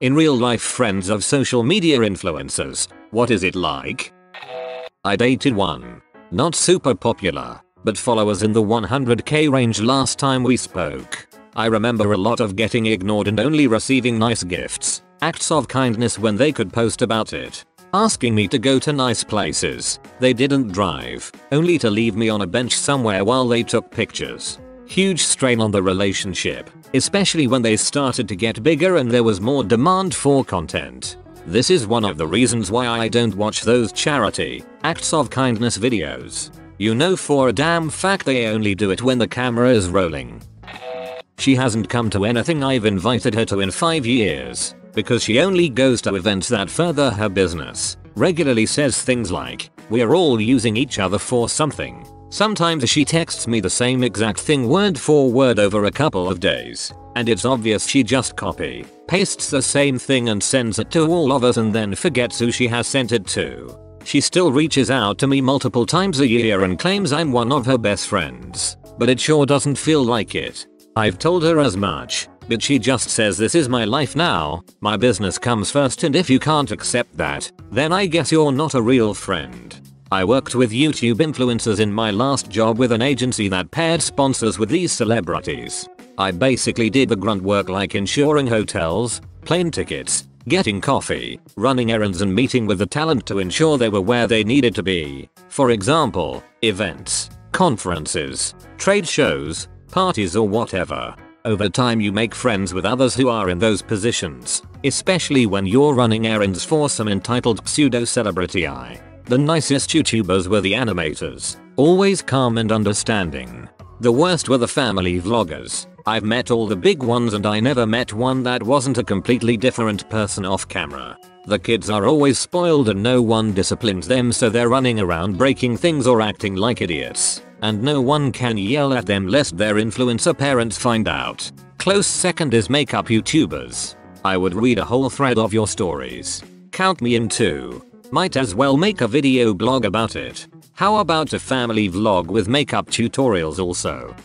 In real life friends of social media influencers, what is it like? I dated one. Not super popular, but followers in the 100k range last time we spoke. I remember a lot of getting ignored and only receiving nice gifts, acts of kindness when they could post about it. Asking me to go to nice places. They didn't drive, only to leave me on a bench somewhere while they took pictures. Huge strain on the relationship, especially when they started to get bigger and there was more demand for content. This is one of the reasons why I don't watch those charity, acts of kindness videos. You know for a damn fact they only do it when the camera is rolling. She hasn't come to anything I've invited her to in 5 years because she only goes to events that further her business. Regularly says things like, we're all using each other for something. Sometimes she texts me the same exact thing word for word over a couple of days. And it's obvious she just copy, pastes the same thing and sends it to all of us and then forgets who she has sent it to. She still reaches out to me multiple times a year and claims I'm one of her best friends. But it sure doesn't feel like it. I've told her as much, but she just says this is my life now, my business comes first and if you can't accept that, then I guess you're not a real friend. I worked with YouTube influencers in my last job with an agency that paired sponsors with these celebrities. I basically did the grunt work like insuring hotels, plane tickets, getting coffee, running errands and meeting with the talent to ensure they were where they needed to be. For example, events, conferences, trade shows, parties or whatever. Over time you make friends with others who are in those positions, especially when you're running errands for some entitled pseudo-celebrity. The nicest YouTubers were the animators, always calm and understanding. The worst were the family vloggers. I've met all the big ones and I never met one that wasn't a completely different person off camera. The kids are always spoiled and no one disciplines them so they're running around breaking things or acting like idiots and no one can yell at them lest their influencer parents find out. Close second is makeup YouTubers. I would read a whole thread of your stories. Count me in too. Might as well make a video blog about it. How about a family vlog with makeup tutorials also?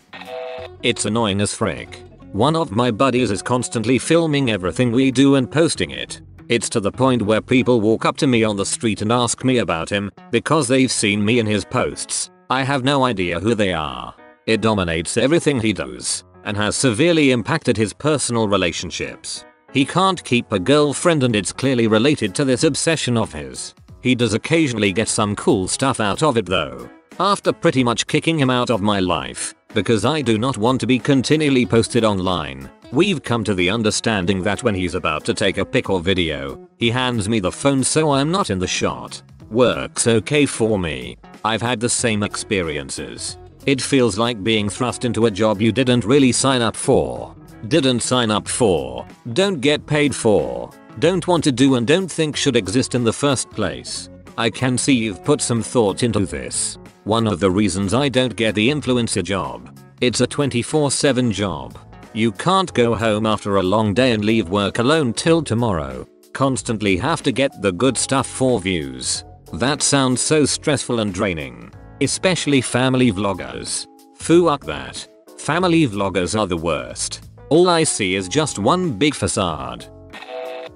It's annoying as frick. One of my buddies is constantly filming everything we do and posting it. It's to the point where people walk up to me on the street and ask me about him because they've seen me in his posts. I have no idea who they are. It dominates everything he does and has severely impacted his personal relationships. He can't keep a girlfriend and it's clearly related to this obsession of his. He does occasionally get some cool stuff out of it though. After pretty much kicking him out of my life, because I do not want to be continually posted online, we've come to the understanding that when he's about to take a pic or video, he hands me the phone so I'm not in the shot. Works okay for me. I've had the same experiences. It feels like being thrust into a job you didn't really sign up for. Didn't sign up for. Don't get paid for. Don't want to do and don't think should exist in the first place. I can see you've put some thought into this. One of the reasons I don't get the influencer job. It's a 24-7 job. You can't go home after a long day and leave work alone till tomorrow. Constantly have to get the good stuff for views. That sounds so stressful and draining. Especially family vloggers. Fuck that. Family vloggers are the worst. All I see is just one big facade.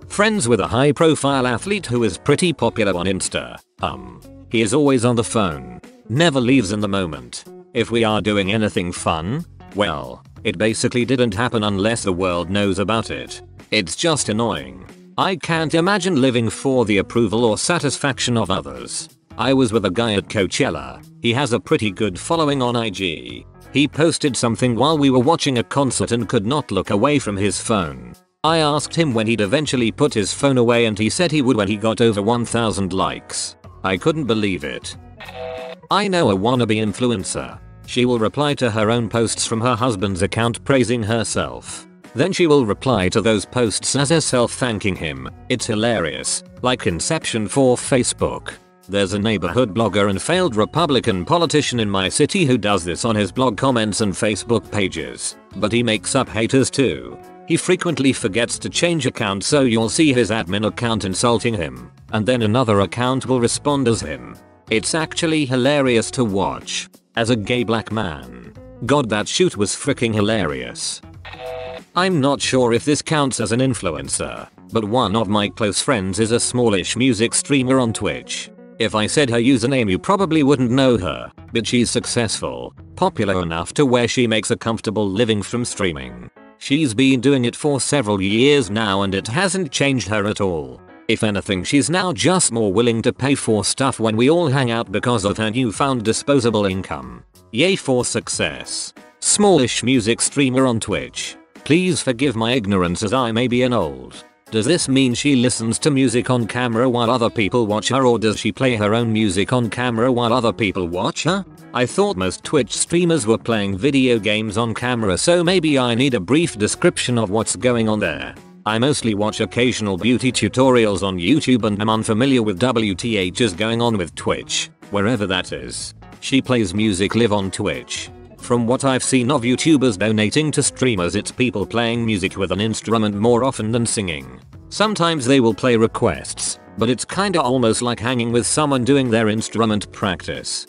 Friends with a high profile athlete who is pretty popular on Insta. Um. He is always on the phone. Never leaves in the moment. If we are doing anything fun, well, it basically didn't happen unless the world knows about it. It's just annoying. I can't imagine living for the approval or satisfaction of others. I was with a guy at Coachella. He has a pretty good following on IG. He posted something while we were watching a concert and could not look away from his phone. I asked him when he'd eventually put his phone away and he said he would when he got over 1000 likes. I couldn't believe it. I know a wannabe influencer. She will reply to her own posts from her husband's account praising herself. Then she will reply to those posts as herself thanking him. It's hilarious. Like Inception for Facebook. There's a neighborhood blogger and failed Republican politician in my city who does this on his blog comments and Facebook pages. But he makes up haters too. He frequently forgets to change account so you'll see his admin account insulting him. And then another account will respond as him. It's actually hilarious to watch. As a gay black man. God that shoot was freaking hilarious. I'm not sure if this counts as an influencer. but one of my close friends is a smallish music streamer on Twitch. If I said her username you probably wouldn't know her, but she's successful, popular enough to where she makes a comfortable living from streaming. She's been doing it for several years now and it hasn't changed her at all. If anything she's now just more willing to pay for stuff when we all hang out because of her newfound disposable income. Yay for success. Smallish music streamer on Twitch. Please forgive my ignorance as I may be an old. Does this mean she listens to music on camera while other people watch her or does she play her own music on camera while other people watch her? I thought most Twitch streamers were playing video games on camera so maybe I need a brief description of what's going on there. I mostly watch occasional beauty tutorials on YouTube and am unfamiliar with WTH's going on with Twitch, wherever that is. She plays music live on Twitch. From what I've seen of YouTubers donating to streamers it's people playing music with an instrument more often than singing. Sometimes they will play requests, but it's kinda almost like hanging with someone doing their instrument practice.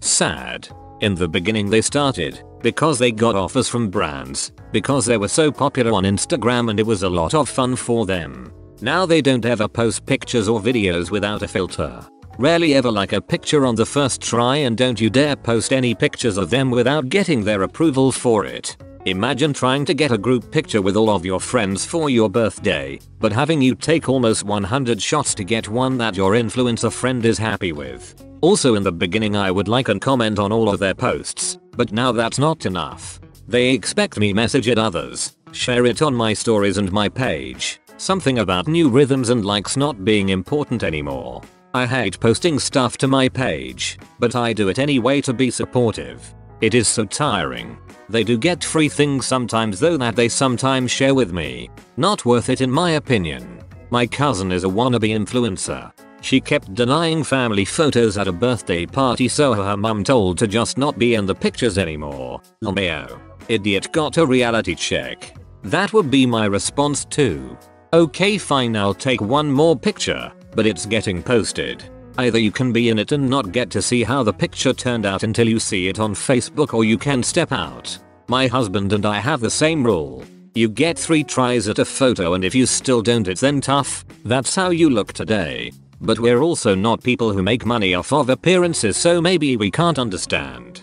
Sad. In the beginning they started, because they got offers from brands, because they were so popular on Instagram and it was a lot of fun for them. Now they don't ever post pictures or videos without a filter. Rarely ever like a picture on the first try and don't you dare post any pictures of them without getting their approval for it. Imagine trying to get a group picture with all of your friends for your birthday, but having you take almost 100 shots to get one that your influencer friend is happy with. Also in the beginning I would like and comment on all of their posts, but now that's not enough. They expect me message it others, share it on my stories and my page, something about new rhythms and likes not being important anymore. I hate posting stuff to my page, but I do it anyway to be supportive. It is so tiring. They do get free things sometimes though that they sometimes share with me. Not worth it in my opinion. My cousin is a wannabe influencer she kept denying family photos at a birthday party so her mum told to just not be in the pictures anymore. LMAO. Idiot got a reality check. That would be my response too. Okay fine I'll take one more picture, but it's getting posted. Either you can be in it and not get to see how the picture turned out until you see it on Facebook or you can step out. My husband and I have the same rule. You get 3 tries at a photo and if you still don't it's then tough, that's how you look today. But we're also not people who make money off of appearances so maybe we can't understand.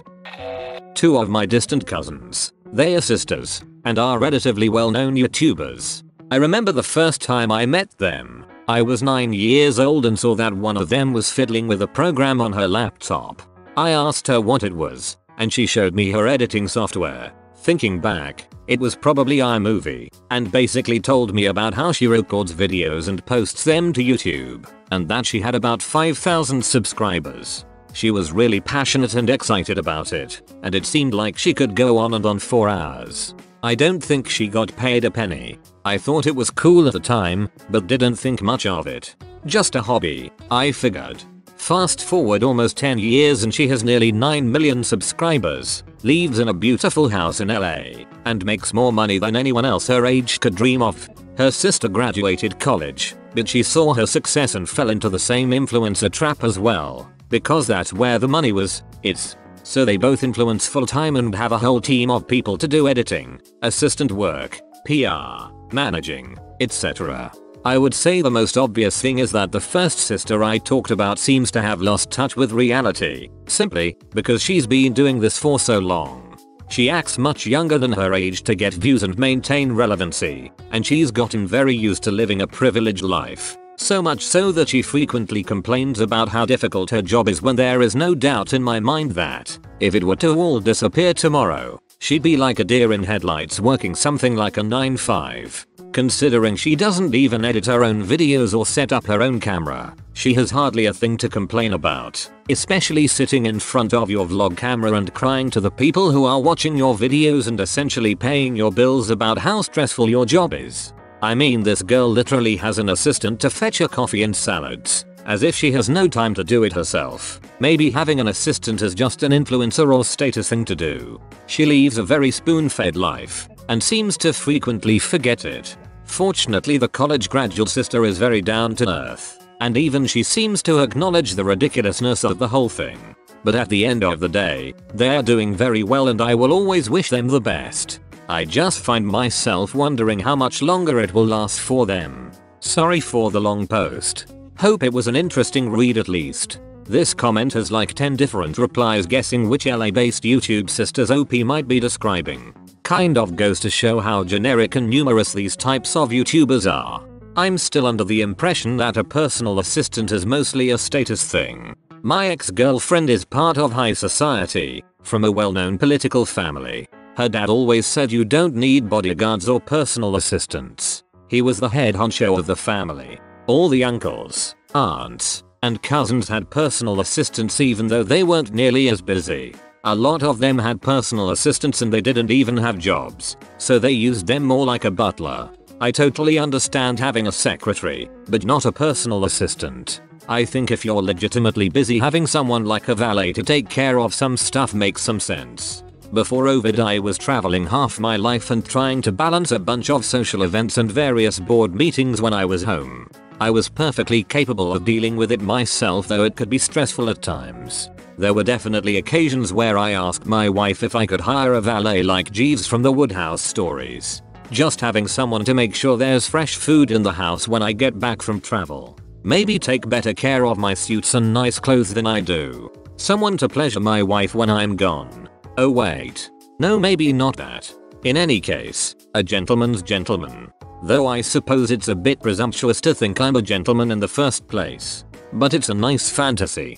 Two of my distant cousins. They are sisters and are relatively well known YouTubers. I remember the first time I met them. I was 9 years old and saw that one of them was fiddling with a program on her laptop. I asked her what it was, and she showed me her editing software. Thinking back, it was probably iMovie, and basically told me about how she records videos and posts them to YouTube, and that she had about 5,000 subscribers. She was really passionate and excited about it, and it seemed like she could go on and on for hours. I don't think she got paid a penny. I thought it was cool at the time, but didn't think much of it. Just a hobby, I figured. Fast forward almost 10 years and she has nearly 9 million subscribers, lives in a beautiful house in LA, and makes more money than anyone else her age could dream of. Her sister graduated college, but she saw her success and fell into the same influencer trap as well, because that's where the money was, it's so they both influence full time and have a whole team of people to do editing, assistant work, PR, managing, etc. I would say the most obvious thing is that the first sister I talked about seems to have lost touch with reality, simply because she's been doing this for so long. She acts much younger than her age to get views and maintain relevancy, and she's gotten very used to living a privileged life. So much so that she frequently complains about how difficult her job is when there is no doubt in my mind that, if it were to all disappear tomorrow, she'd be like a deer in headlights working something like a 9-5. Considering she doesn't even edit her own videos or set up her own camera, she has hardly a thing to complain about, especially sitting in front of your vlog camera and crying to the people who are watching your videos and essentially paying your bills about how stressful your job is. I mean this girl literally has an assistant to fetch her coffee and salads, as if she has no time to do it herself. Maybe having an assistant is just an influencer or status thing to do. She leaves a very spoon-fed life, and seems to frequently forget it. Fortunately the college graduate sister is very down to earth, and even she seems to acknowledge the ridiculousness of the whole thing. But at the end of the day, they're doing very well and I will always wish them the best. I just find myself wondering how much longer it will last for them. Sorry for the long post. Hope it was an interesting read at least. This comment has like 10 different replies guessing which LA based YouTube sisters OP might be describing. Kind of goes to show how generic and numerous these types of YouTubers are. I'm still under the impression that a personal assistant is mostly a status thing. My ex-girlfriend is part of high society, from a well-known political family. Her dad always said you don't need bodyguards or personal assistants. He was the head honcho of the family. All the uncles, aunts, and cousins had personal assistants even though they weren't nearly as busy. A lot of them had personal assistants and they didn't even have jobs, so they used them more like a butler. I totally understand having a secretary, but not a personal assistant. I think if you're legitimately busy having someone like a valet to take care of some stuff makes some sense. Before Covid I was traveling half my life and trying to balance a bunch of social events and various board meetings when I was home. I was perfectly capable of dealing with it myself though it could be stressful at times. There were definitely occasions where I asked my wife if I could hire a valet like Jeeves from the Wodehouse stories. Just having someone to make sure there's fresh food in the house when I get back from travel. Maybe take better care of my suits and nice clothes than I do. Someone to pleasure my wife when I'm gone. Oh wait. No maybe not that. In any case, a gentleman's gentleman. Though I suppose it's a bit presumptuous to think I'm a gentleman in the first place. But it's a nice fantasy.